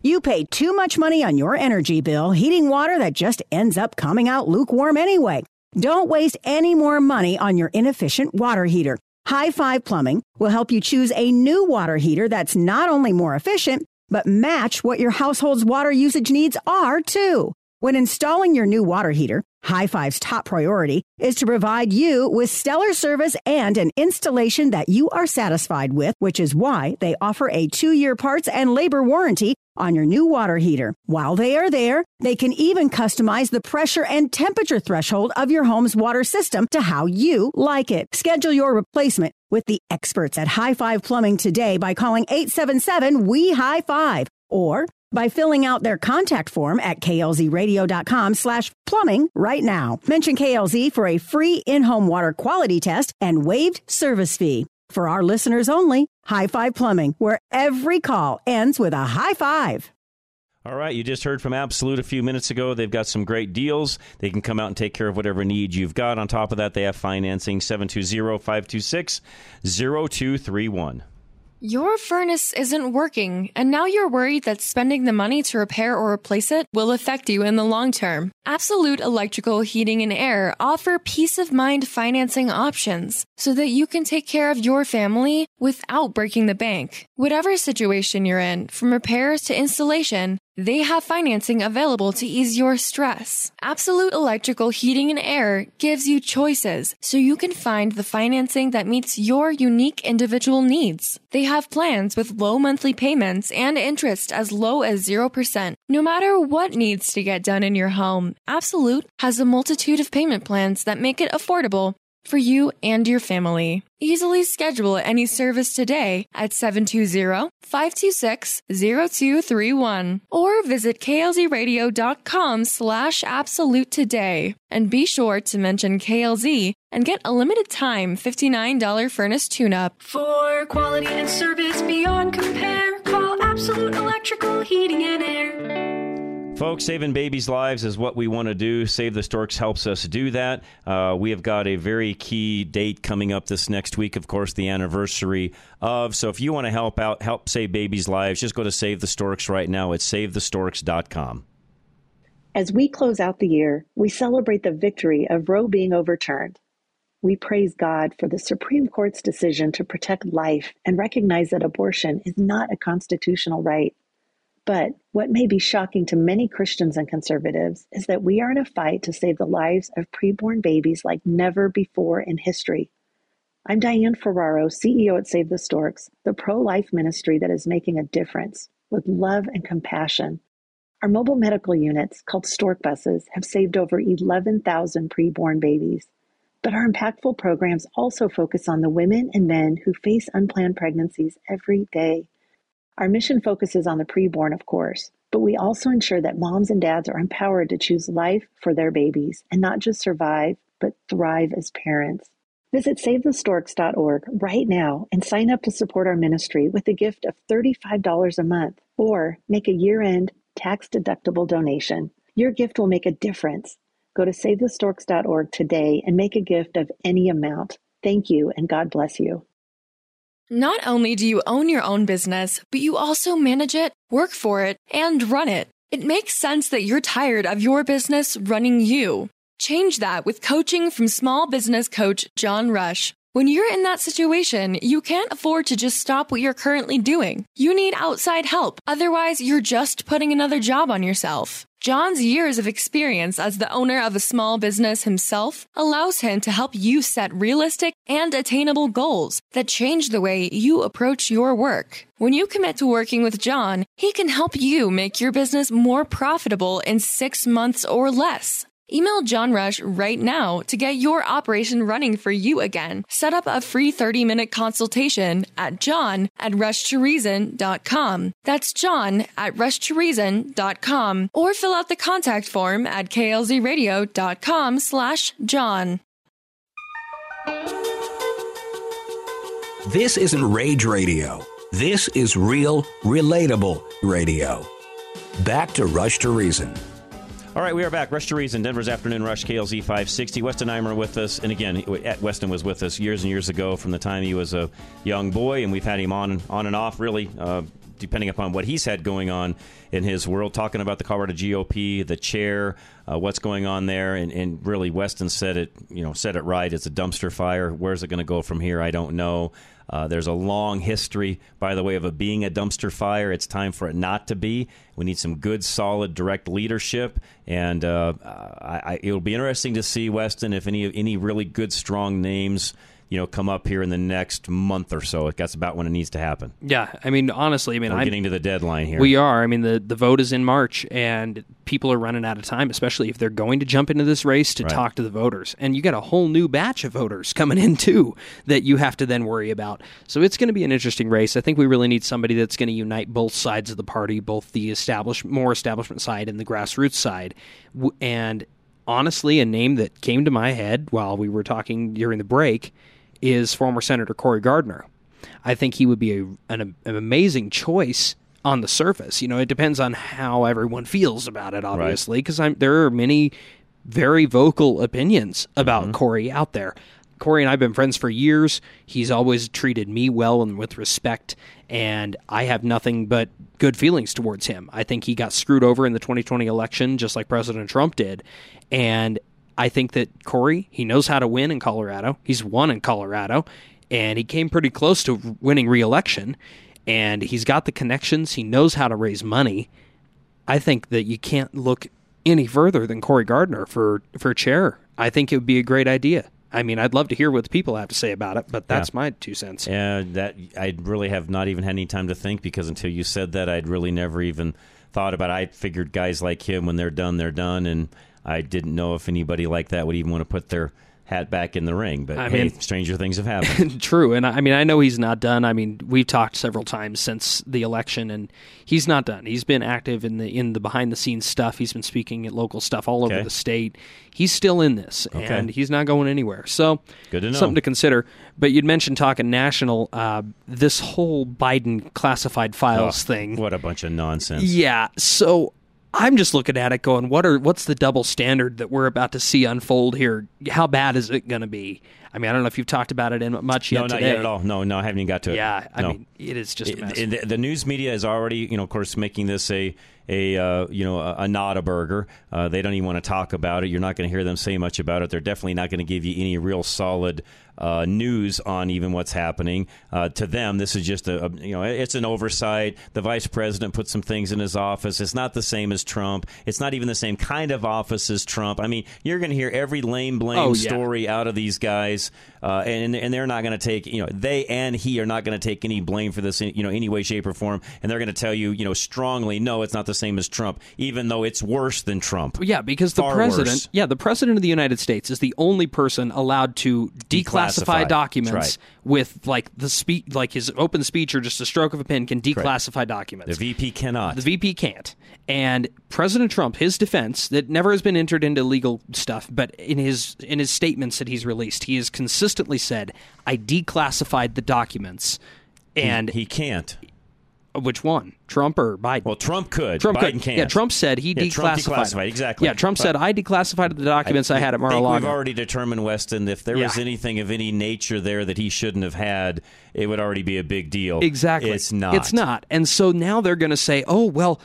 You pay too much money on your energy bill, heating water that just ends up coming out lukewarm anyway. Don't waste any more money on your inefficient water heater. High Five Plumbing will help you choose a new water heater that's not only more efficient, but match what your household's water usage needs are too. When installing your new water heater, High Five's top priority is to provide you with stellar service and an installation that you are satisfied with, which is why they offer a two year parts and labor warranty on your new water heater. While they are there, they can even customize the pressure and temperature threshold of your home's water system to how you like it. Schedule your replacement with the experts at High Five Plumbing today by calling 877 We High Five or by filling out their contact form at klzradio.com slash plumbing right now. Mention KLZ for a free in-home water quality test and waived service fee. For our listeners only, High Five Plumbing, where every call ends with a high five. All right, you just heard from Absolute a few minutes ago. They've got some great deals. They can come out and take care of whatever need you've got. On top of that, they have financing 720 526 0231. Your furnace isn't working, and now you're worried that spending the money to repair or replace it will affect you in the long term. Absolute Electrical Heating and Air offer peace of mind financing options so that you can take care of your family without breaking the bank. Whatever situation you're in, from repairs to installation, they have financing available to ease your stress. Absolute Electrical Heating and Air gives you choices so you can find the financing that meets your unique individual needs. They have plans with low monthly payments and interest as low as 0%. No matter what needs to get done in your home, Absolute has a multitude of payment plans that make it affordable for you and your family. Easily schedule any service today at 720-526-0231 or visit klzradio.com slash absolute today. And be sure to mention KLZ and get a limited time $59 furnace tune-up. For quality and service beyond compare, call Absolute Electrical Heating and Air. Folks, saving babies' lives is what we want to do. Save the Storks helps us do that. Uh, we have got a very key date coming up this next week, of course, the anniversary of. So if you want to help out, help save babies' lives, just go to Save the Storks right now at savethestorks.com. As we close out the year, we celebrate the victory of Roe being overturned. We praise God for the Supreme Court's decision to protect life and recognize that abortion is not a constitutional right. But what may be shocking to many Christians and conservatives is that we are in a fight to save the lives of preborn babies like never before in history. I'm Diane Ferraro, CEO at Save the Storks, the pro life ministry that is making a difference with love and compassion. Our mobile medical units, called Stork buses, have saved over 11,000 preborn babies. But our impactful programs also focus on the women and men who face unplanned pregnancies every day. Our mission focuses on the preborn, of course, but we also ensure that moms and dads are empowered to choose life for their babies and not just survive, but thrive as parents. Visit SaveTheStorks.org right now and sign up to support our ministry with a gift of $35 a month or make a year end tax deductible donation. Your gift will make a difference. Go to SaveTheStorks.org today and make a gift of any amount. Thank you and God bless you. Not only do you own your own business, but you also manage it, work for it, and run it. It makes sense that you're tired of your business running you. Change that with coaching from small business coach John Rush. When you're in that situation, you can't afford to just stop what you're currently doing. You need outside help. Otherwise, you're just putting another job on yourself. John's years of experience as the owner of a small business himself allows him to help you set realistic and attainable goals that change the way you approach your work. When you commit to working with John, he can help you make your business more profitable in six months or less. Email John Rush right now to get your operation running for you again. Set up a free 30 minute consultation at john at rushtoreason.com. That's john at rushtoreason.com or fill out the contact form at klzradio.com slash john. This isn't rage radio. This is real, relatable radio. Back to Rush to Reason. All right, we are back. Rush to Reason, Denver's Afternoon Rush, KLZ 560. Weston Imer with us. And again, Weston was with us years and years ago from the time he was a young boy, and we've had him on, on and off, really, uh, depending upon what he's had going on in his world, talking about the Colorado GOP, the chair, uh, what's going on there. And, and really, Weston said it, you know, said it right. It's a dumpster fire. Where's it going to go from here? I don't know. Uh, there's a long history, by the way, of it being a dumpster fire. It's time for it not to be. We need some good, solid, direct leadership, and uh, I, I, it'll be interesting to see Weston if any any really good, strong names you know come up here in the next month or so. That's about when it needs to happen. Yeah, I mean honestly, I mean we're I'm, getting to the deadline here. We are. I mean the the vote is in March, and people are running out of time, especially if they're going to jump into this race to Right. talk to the voters. And you got a whole new batch of voters coming in too that you have to then worry about. So it's going to be an interesting race. I think we really need somebody that's going to unite both sides of the party, both the established, more establishment side and the grassroots side. And honestly, a name that came to my head while we were talking during the break is former Senator Cory Gardner. I think he would be a, an, an amazing choice on the surface. You know, it depends on how everyone feels about it, obviously, because I'm there are many very vocal opinions about mm-hmm. Cory out there. Cory and I've been friends for years. He's always treated me well and with respect, and I have nothing but good feelings towards him. I think he got screwed over in the 2020 election, just like President Trump did, and I think that Cory he knows how to win in Colorado. He's won in Colorado, and he came pretty close to winning re-election. And he's got the connections. He knows how to raise money. I think that you can't look any further than Cory Gardner for for chair. I think it would be a great idea. I mean, I'd love to hear what the people have to say about it, but that's Yeah. my two cents. Yeah, that I really have not even had any time to think because until you said that, I'd really never even thought about. it. I figured guys like him, when they're done, they're done, and I didn't know if anybody like that would even want to put their hat back in the ring. But I hey, mean- stranger things have [LAUGHS] happened. True, and I I mean I know he's not done. I mean we've talked several times since the election, and he's not done. He's been active in the in the behind the scenes stuff. He's been speaking at local stuff all over the state. He's still in this, Okay. and he's not going anywhere. So Good to know. Something to consider. But you'd mentioned talking national. Uh, this whole Biden classified files Oh, thing. What a bunch of nonsense. Yeah. So I'm just looking at it going, what are what's the double standard that we're about to see unfold here? How bad is it going to be? I mean, I don't know if you've talked about it in much yet no, not today. yet at all. No, no, I haven't even got to it. Yeah, I No. mean, it is just it- the, the news media is already, you know, of course, making this a a uh, you know a, a not a burger. Uh, they don't even want to talk about it. You're not going to hear them say much about it. They're definitely not going to give you any real solid uh, news on even what's happening. Uh, to them, this is just a, a you know it's an oversight. The vice president put some things in his office. It's not the same as Trump. It's not even the same kind of office as Trump. I mean, you're going to hear every lame blame Oh, yeah. story out of these guys, uh, and and they're not going to take you know they and he are not going to take any blame for this in you know any way, shape, or form, and they're going to tell you you know strongly no, it's not the same as Trump, even though it's worse than Trump. Yeah, because the president, worse. yeah, the president of the United States is the only person allowed to declassify Declassify. documents right. with like the speech, like his open speech or just a stroke of a pen can declassify documents. The VP cannot. The VP can't. And President Trump, his defense, that never has been entered into legal stuff, but in his in his statements that he's released, he has consistently said, "I declassified the documents." And he, can't. Which one, Trump or Biden? Well, Trump could. Trump Biden could. can't. Yeah, Trump said he Yeah, Trump declassified. declassified, exactly. Yeah, Trump But- said I declassified the documents I, had at Mar-a-Lago. we've already determined, Weston, if there was anything of any nature there that he shouldn't have had, it would already be a big deal. Exactly. It's not. It's not. And so now they're going to say, oh, well,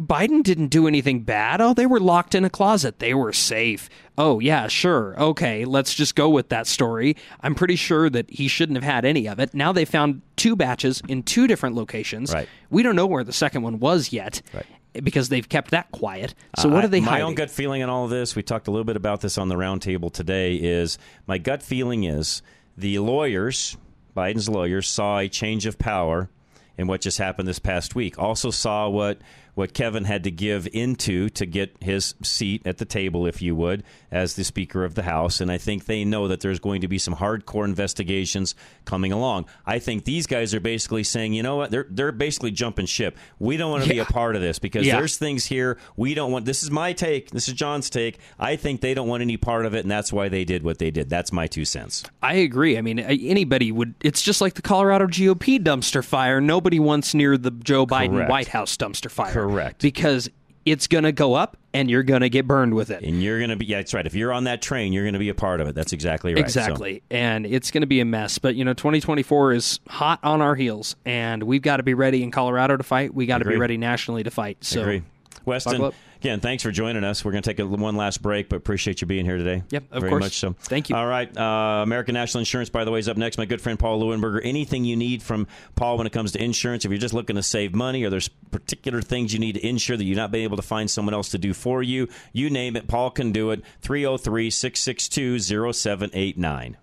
Biden didn't do anything bad. Oh, they were locked in a closet. They were safe. Oh, yeah, sure. Okay, let's just go with that story. I'm pretty sure that he shouldn't have had any of it. Now they found two batches in two different locations. Right. We don't know where the second one was yet. Right. Because they've kept that quiet. So Uh, what are they My hiding? own gut feeling on all of this, we talked a little bit about this on the roundtable today, is my gut feeling is the lawyers, Biden's lawyers, saw a change of power in what just happened this past week. Also saw what what Kevin had to give into to get his seat at the table, if you would, as the Speaker of the House. And I think they know that there's going to be some hardcore investigations coming along. I think these guys are basically saying, you know what, they're they're basically jumping ship. We don't want to be a part of this because Yeah. there's things here we don't want. This is my take. This is John's take. I think they don't want any part of it, and that's why they did what they did. That's my two cents. I agree. I mean, anybody would. It's just like the Colorado GOP dumpster fire. Nobody wants near the Joe Biden Correct. White House dumpster fire. Correct. Because it's going to go up and you're going to get burned with it. And you're going to be, yeah, that's right. If you're on that train, you're going to be a part of it. That's exactly right. So- Exactly. And it's going to be a mess. But, you know, 2024 is hot on our heels, and we've got to be ready in Colorado to fight. we got to be ready nationally to fight. So, Agree. Weston, again, thanks for joining us. We're going to take a, one last break, but appreciate you being here today. Yep, of Very course. much so. Thank you. All right. Uh, American National Insurance, by the way, is up next. My good friend Paul Lewinberger. Anything you need from Paul when it comes to insurance, if you're just looking to save money or there's particular things you need to insure that you've not been able to find someone else to do for you, you name it, Paul can do it. 303 662 0789.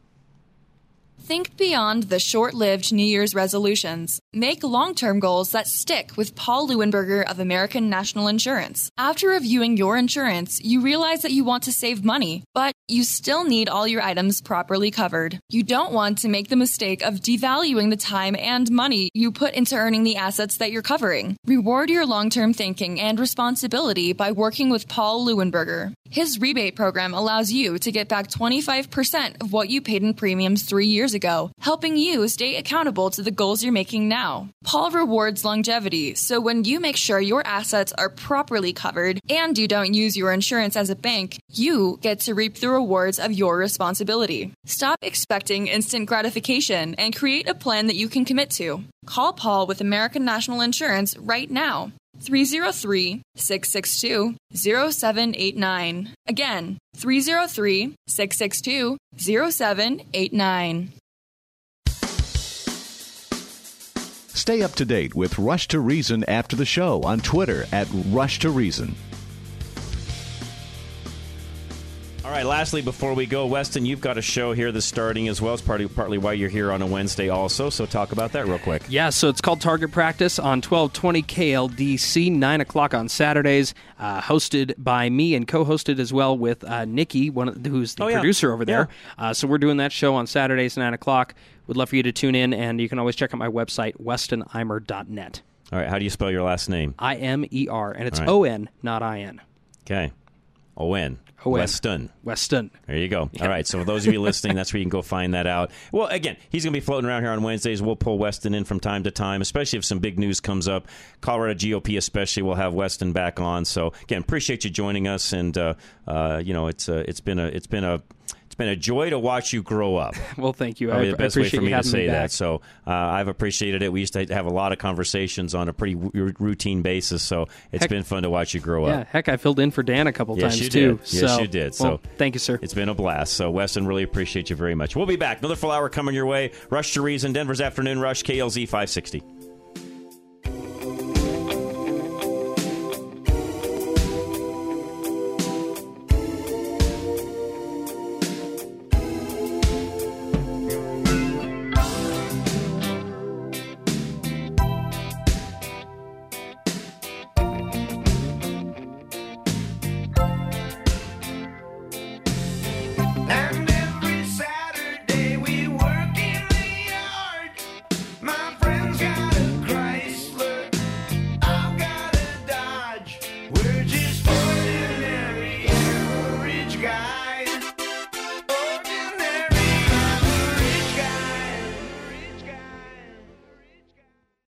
Think beyond the short lived New Year's resolutions. Make long term goals that stick with Paul Lewinberger of American National Insurance. After reviewing your insurance, you realize that you want to save money, but you still need all your items properly covered. You don't want to make the mistake of devaluing the time and money you put into earning the assets that you're covering. Reward your long term thinking and responsibility by working with Paul Lewinberger. His rebate program allows you to get back 25% of what you paid in premiums three years ago, helping you stay accountable to the goals you're making now. Paul rewards longevity, so when you make sure your assets are properly covered and you don't use your insurance as a bank, you get to reap the rewards of your responsibility. Stop expecting instant gratification and create a plan that you can commit to. Call Paul with American National Insurance right now. 303 662 0789. Again, 303 662 0789. Stay up to date with Rush to Reason after the show on Twitter at Rush to Reason. All right. Lastly, before we go, Weston, you've got a show here that's starting as well. It's partly, partly why you're here on a Wednesday, also. So talk about that real quick. Yeah, so it's called Target Practice on 1220 KLDC, 9 o'clock on Saturdays, uh, hosted by me and co hosted as well with uh, Nikki, one of, who's the Oh, yeah. producer over there. Uh, so we're doing that show on Saturdays, 9 o'clock. Would love for you to tune in, and you can always check out my website, westonimer.net. All right. How do you spell your last name? I M E R, and it's right. O N, not I N. Okay. O-N. O-N. Weston. Weston. There you go. [LAUGHS] All right. So for those of you listening, that's where you can go find that out. Well, again, he's going to be floating around here on Wednesdays. We'll pull Weston in from time to time, especially if some big news comes up. Colorado GOP, especially, we'll have Weston back on. So again, appreciate you joining us, and uh, uh, you know, it's uh, it's been a it's been a been a joy to watch you grow up. [LAUGHS] Well, thank you. Probably I, the best way for me to say me that. So uh, I've appreciated it. We used to have a lot of conversations on a pretty w- routine basis. So it's Heck- been fun to watch you grow up. Yeah, heck, I filled in for Dan a couple Yes, times you too. did. Yes, so, you did. So well, thank you, sir. It's been a blast. So Weston, really appreciate you very much. We'll be back. Another full hour coming your way. Rush to Reason, Denver's afternoon rush, KLZ 560.